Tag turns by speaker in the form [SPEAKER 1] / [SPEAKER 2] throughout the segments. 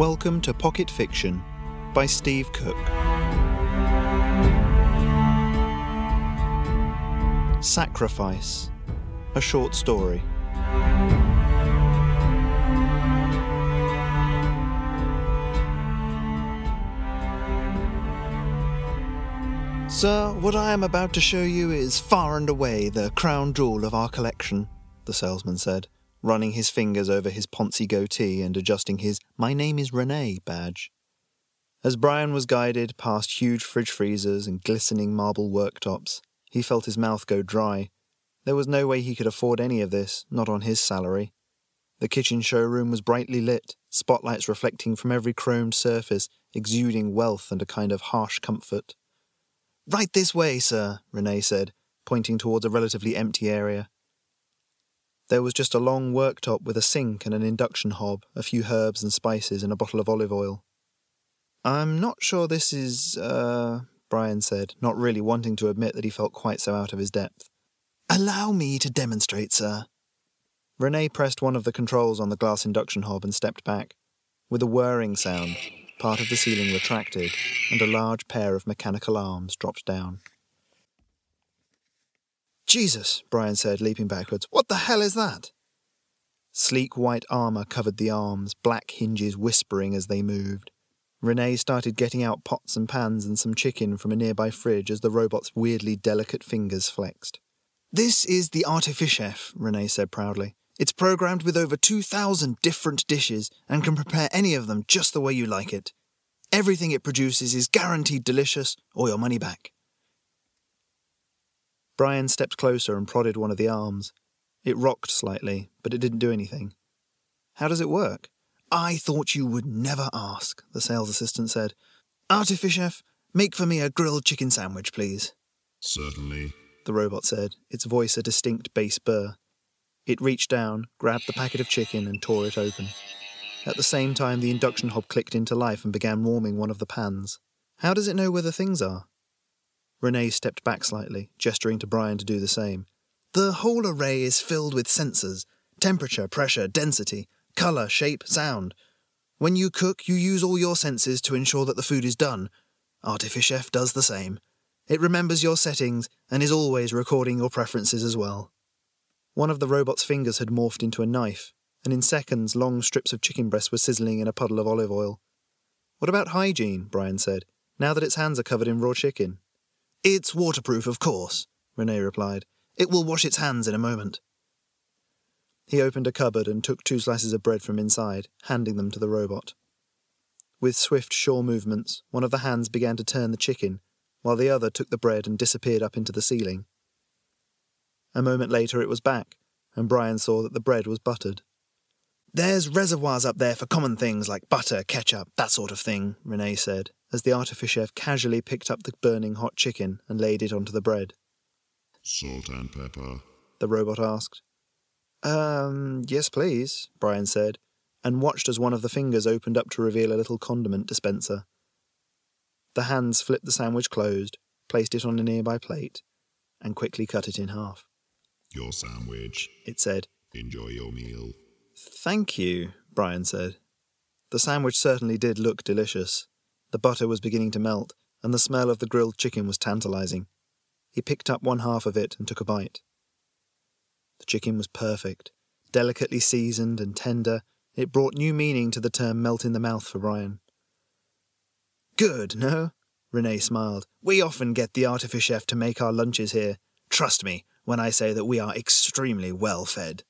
[SPEAKER 1] Welcome to Pocket Fiction by Steve Cook. Sacrifice, a short story. Sir, what I am about to show you is far and away the crown jewel of our collection, the salesman said, running his fingers over his poncy goatee and adjusting his My name is Renee badge. As Brian was guided past huge fridge freezers and glistening marble worktops, he felt his mouth go dry. There was no way he could afford any of this, not on his salary. The kitchen showroom was brightly lit, spotlights reflecting from every chromed surface, exuding wealth and a kind of harsh comfort. Right this way, sir, Renee said, pointing towards a relatively empty area. There was just a long worktop with a sink and an induction hob, a few herbs and spices, and a bottle of olive oil. I'm not sure this is, uh, Brian said, not really wanting to admit that he felt quite so out of his depth. Allow me to demonstrate, sir. Renee pressed one of the controls on the glass induction hob and stepped back. With a whirring sound, part of the ceiling retracted, and a large pair of mechanical arms dropped down. Jesus, Brian said, leaping backwards. What the hell is that? Sleek white armour covered the arms, black hinges whispering as they moved. Renee started getting out pots and pans and some chicken from a nearby fridge as the robot's weirdly delicate fingers flexed. This is the Artifichef, Renee said proudly. It's programmed with over 2,000 different dishes and can prepare any of them just the way you like it. Everything it produces is guaranteed delicious or your money back. Brian stepped closer and prodded one of the arms. It rocked slightly, but it didn't do anything. How does it work? I thought you would never ask, the sales assistant said. Artifichef, make for me a grilled chicken sandwich, please.
[SPEAKER 2] Certainly,
[SPEAKER 1] the robot said, its voice a distinct bass burr. It reached down, grabbed the packet of chicken, and tore it open. At the same time, the induction hob clicked into life and began warming one of the pans. How does it know where the things are? Renee stepped back slightly, gesturing to Brian to do the same. The whole array is filled with sensors temperature, pressure, density, colour, shape, sound. When you cook, you use all your senses to ensure that the food is done. Artifichef does the same. It remembers your settings and is always recording your preferences as well. One of the robot's fingers had morphed into a knife, and in seconds long strips of chicken breast were sizzling in a puddle of olive oil. What about hygiene? Brian said, now that its hands are covered in raw chicken. It's waterproof, of course, Renee replied. It will wash its hands in a moment. He opened a cupboard and took two slices of bread from inside, handing them to the robot. With swift, sure movements, one of the hands began to turn the chicken, while the other took the bread and disappeared up into the ceiling. A moment later it was back, and Brian saw that the bread was buttered. There's reservoirs up there for common things like butter, ketchup, that sort of thing, Renee said, as the Artifichef casually picked up the burning hot chicken and laid it onto the bread.
[SPEAKER 2] Salt and pepper?
[SPEAKER 1] The robot asked. Um, yes, please, Brian said, and watched as one of the fingers opened up to reveal a little condiment dispenser. The hands flipped the sandwich closed, placed it on a nearby plate, and quickly cut it in half.
[SPEAKER 2] Your sandwich,
[SPEAKER 1] it said.
[SPEAKER 2] Enjoy your meal.
[SPEAKER 1] Thank you, Brian said. The sandwich certainly did look delicious. The butter was beginning to melt, and the smell of the grilled chicken was tantalizing. He picked up one half of it and took a bite. The chicken was perfect, delicately seasoned and tender. It brought new meaning to the term melt in the mouth for Brian. Good, no? Renee smiled. We often get the Artifichef to make our lunches here. Trust me when I say that we are extremely well fed.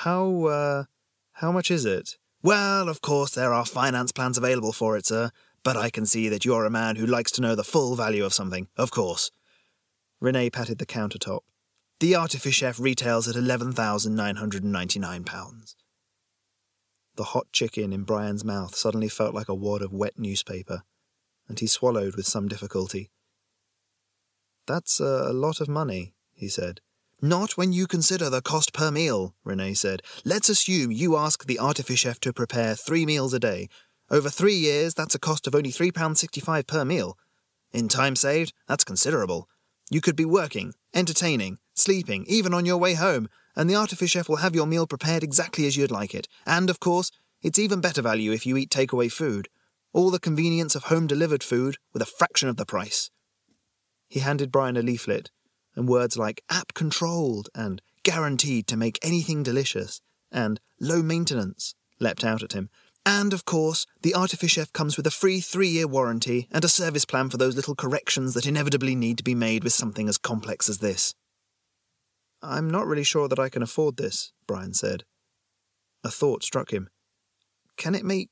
[SPEAKER 1] How, uh, how much is it? Well, of course, there are finance plans available for it, sir, but I can see that you're a man who likes to know the full value of something, of course. Renee patted the countertop. The Artifichef retails at £11,999. The hot chicken in Brian's mouth suddenly felt like a wad of wet newspaper, and he swallowed with some difficulty. That's a lot of money, he said. Not when you consider the cost per meal, Renee said. Let's assume you ask the Artifichef to prepare three meals a day, over three years, that's a cost of only £3.65 per meal. In time saved, that's considerable. You could be working, entertaining, sleeping, even on your way home, and the Artifichef will have your meal prepared exactly as you'd like it. And, of course, It's even better value if you eat takeaway food. All the convenience of home delivered food with a fraction of the price. He handed Brian a leaflet, and words like app controlled and guaranteed to make anything delicious and low maintenance leapt out at him. And, of course, the Artifichef comes with a free three year warranty and a service plan for those little corrections that inevitably need to be made with something as complex as this. I'm not really sure that I can afford this, Brian said. A thought struck him. Can it make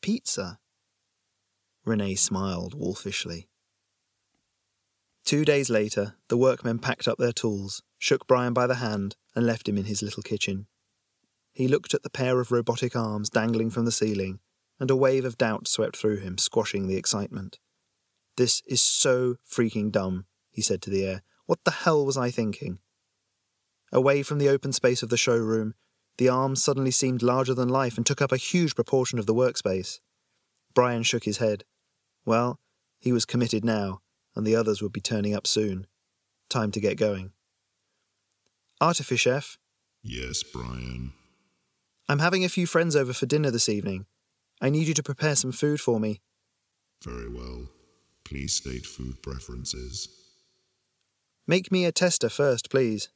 [SPEAKER 1] pizza? Renee smiled wolfishly. Two days later, the workmen packed up their tools, shook Brian by the hand, and left him in his little kitchen. He looked at the pair of robotic arms dangling from the ceiling, and a wave of doubt swept through him, squashing the excitement. This is so freaking dumb, he said to the air. What the hell was I thinking? Away from the open space of the showroom, the arms suddenly seemed larger than life and took up a huge proportion of the workspace. Brian shook his head. Well, he was committed now, and the others would be turning up soon. Time to get going. Artifichef?
[SPEAKER 2] Yes, Brian.
[SPEAKER 1] I'm having a few friends over for dinner this evening. I need you to prepare some food for me.
[SPEAKER 2] Very well. Please state food preferences.
[SPEAKER 1] Make me a tester first, please.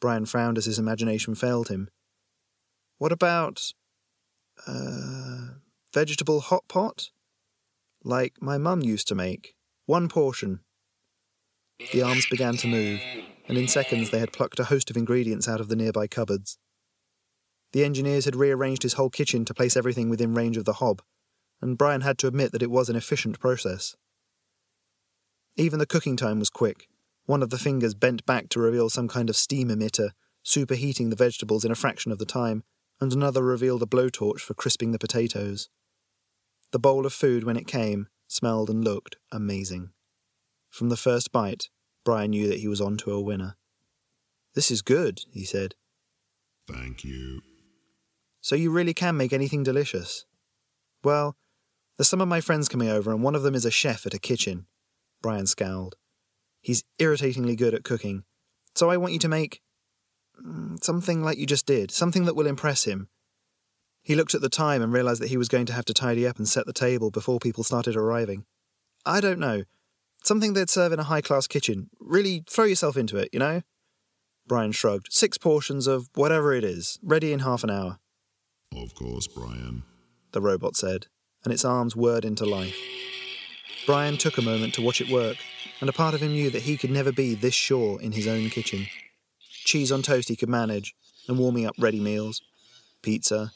[SPEAKER 1] Brian frowned as his imagination failed him. What about. Uh, vegetable hot pot? Like my mum used to make. One portion. The arms began to move, and in seconds they had plucked a host of ingredients out of the nearby cupboards. The engineers had rearranged his whole kitchen to place everything within range of the hob, and Brian had to admit that it was an efficient process. Even the cooking time was quick. One of the fingers bent back to reveal some kind of steam emitter, superheating the vegetables in a fraction of the time, and another revealed a blowtorch for crisping the potatoes. The bowl of food, when it came, smelled and looked amazing. From the first bite, Brian knew that he was on to a winner. This is good, he said.
[SPEAKER 2] Thank you.
[SPEAKER 1] So you really can make anything delicious? Well, there's some of my friends coming over, and one of them is a chef at a kitchen. Brian scowled. He's irritatingly good at cooking. So I want you to make mm, something like you just did, something that will impress him. He looked at the time and realized that he was going to have to tidy up and set the table before people started arriving. I don't know. Something they'd serve in a high class kitchen. Really throw yourself into it, you know? Brian shrugged. Six portions of whatever it is, ready in half an hour.
[SPEAKER 2] Of course, Brian.
[SPEAKER 1] The robot said, and its arms whirred into life. Brian took a moment to watch it work, and a part of him knew that he could never be this sure in his own kitchen. Cheese on toast he could manage, and warming up ready meals. Pizza,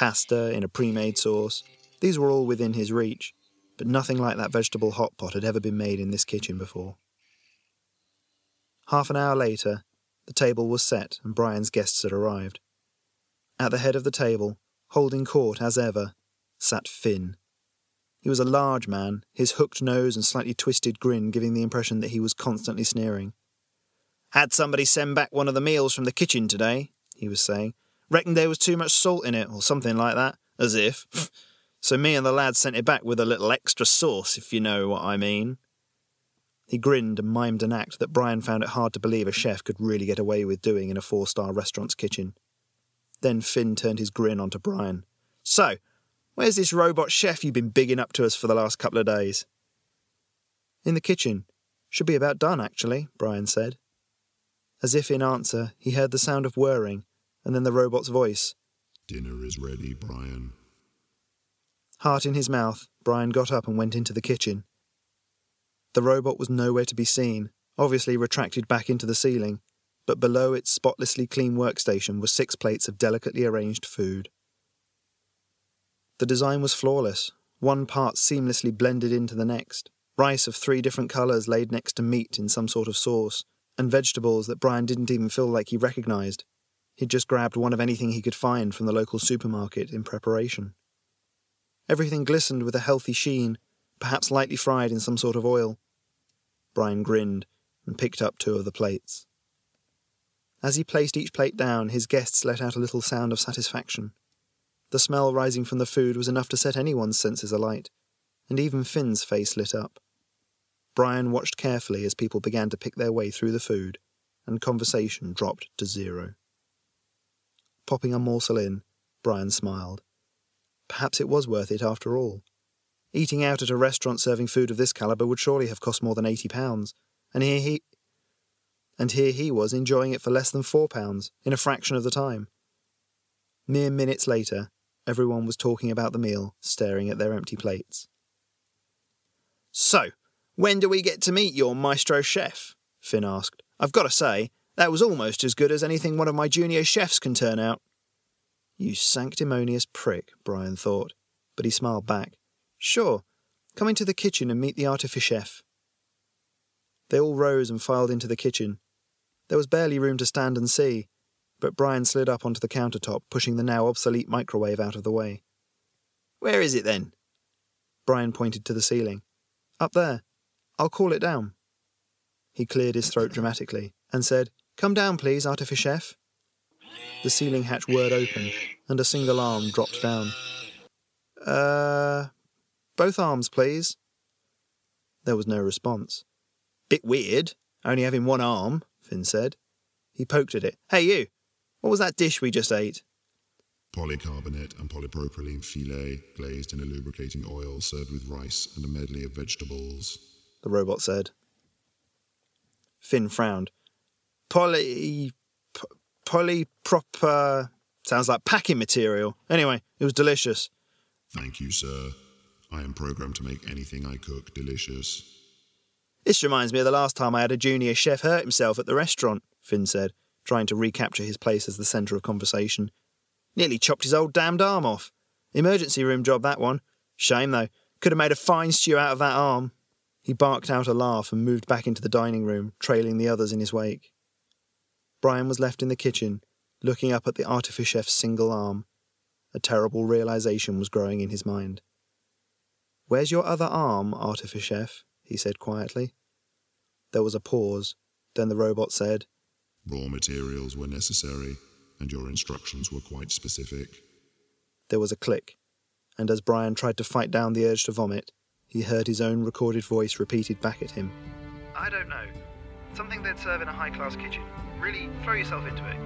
[SPEAKER 1] pasta in a pre made sauce. These were all within his reach, but nothing like that vegetable hot pot had ever been made in this kitchen before. Half an hour later, the table was set and Brian's guests had arrived. At the head of the table, holding court as ever, sat Finn. He was a large man, his hooked nose and slightly twisted grin giving the impression that he was constantly sneering. Had somebody send back one of the meals from the kitchen today, he was saying. Reckoned there was too much salt in it, or something like that. As if. so me and the lad sent it back with a little extra sauce, if you know what I mean. He grinned and mimed an act that Brian found it hard to believe a chef could really get away with doing in a four star restaurant's kitchen. Then Finn turned his grin onto Brian. So, where's this robot chef you've been bigging up to us for the last couple of days? In the kitchen. Should be about done, actually, Brian said. As if in answer, he heard the sound of whirring, and then the robot's voice.
[SPEAKER 2] Dinner is ready, Brian.
[SPEAKER 1] Heart in his mouth, Brian got up and went into the kitchen. The robot was nowhere to be seen, obviously retracted back into the ceiling, but below its spotlessly clean workstation were six plates of delicately arranged food. The design was flawless, one part seamlessly blended into the next, rice of three different colours laid next to meat in some sort of sauce, and vegetables that Brian didn't even feel like he recognised. He'd just grabbed one of anything he could find from the local supermarket in preparation. Everything glistened with a healthy sheen, perhaps lightly fried in some sort of oil. Brian grinned and picked up two of the plates. As he placed each plate down, his guests let out a little sound of satisfaction. The smell rising from the food was enough to set anyone's senses alight, and even Finn's face lit up. Brian watched carefully as people began to pick their way through the food, and conversation dropped to zero. Popping a morsel in, Brian smiled. Perhaps it was worth it after all. Eating out at a restaurant serving food of this caliber would surely have cost more than eighty pounds, and here he and here he was enjoying it for less than four pounds, in a fraction of the time. Mere minutes later, everyone was talking about the meal, staring at their empty plates. So, when do we get to meet your maestro chef? Finn asked. I've got to say, that was almost as good as anything one of my junior chefs can turn out. You sanctimonious prick, Brian thought, but he smiled back. Sure, come into the kitchen and meet the artifichef. They all rose and filed into the kitchen. There was barely room to stand and see, but Brian slid up onto the countertop, pushing the now obsolete microwave out of the way. Where is it then? Brian pointed to the ceiling. Up there. I'll call it down. He cleared his throat dramatically and said, Come down, please, artifichef. The ceiling hatch whirred open, and a single arm dropped down. Uh, both arms, please. There was no response. Bit weird, only having one arm, Finn said. He poked at it. Hey, you! What was that dish we just ate?
[SPEAKER 2] Polycarbonate and polypropylene filet glazed in a lubricating oil served with rice and a medley of vegetables.
[SPEAKER 1] The robot said. Finn frowned. Poly. P- polyproper. Sounds like packing material. Anyway, it was delicious.
[SPEAKER 2] Thank you, sir. I am programmed to make anything I cook delicious.
[SPEAKER 1] This reminds me of the last time I had a junior chef hurt himself at the restaurant, Finn said, trying to recapture his place as the centre of conversation. Nearly chopped his old damned arm off. Emergency room job, that one. Shame, though. Could have made a fine stew out of that arm. He barked out a laugh and moved back into the dining room, trailing the others in his wake. Brian was left in the kitchen, looking up at the artifichef's single arm. A terrible realization was growing in his mind. Where's your other arm, artifichef? he said quietly. There was a pause. Then the robot said,
[SPEAKER 2] Raw materials were necessary, and your instructions were quite specific.
[SPEAKER 1] There was a click, and as Brian tried to fight down the urge to vomit, he heard his own recorded voice repeated back at him. I don't know. Something they'd serve in a high class kitchen. Really throw yourself into it.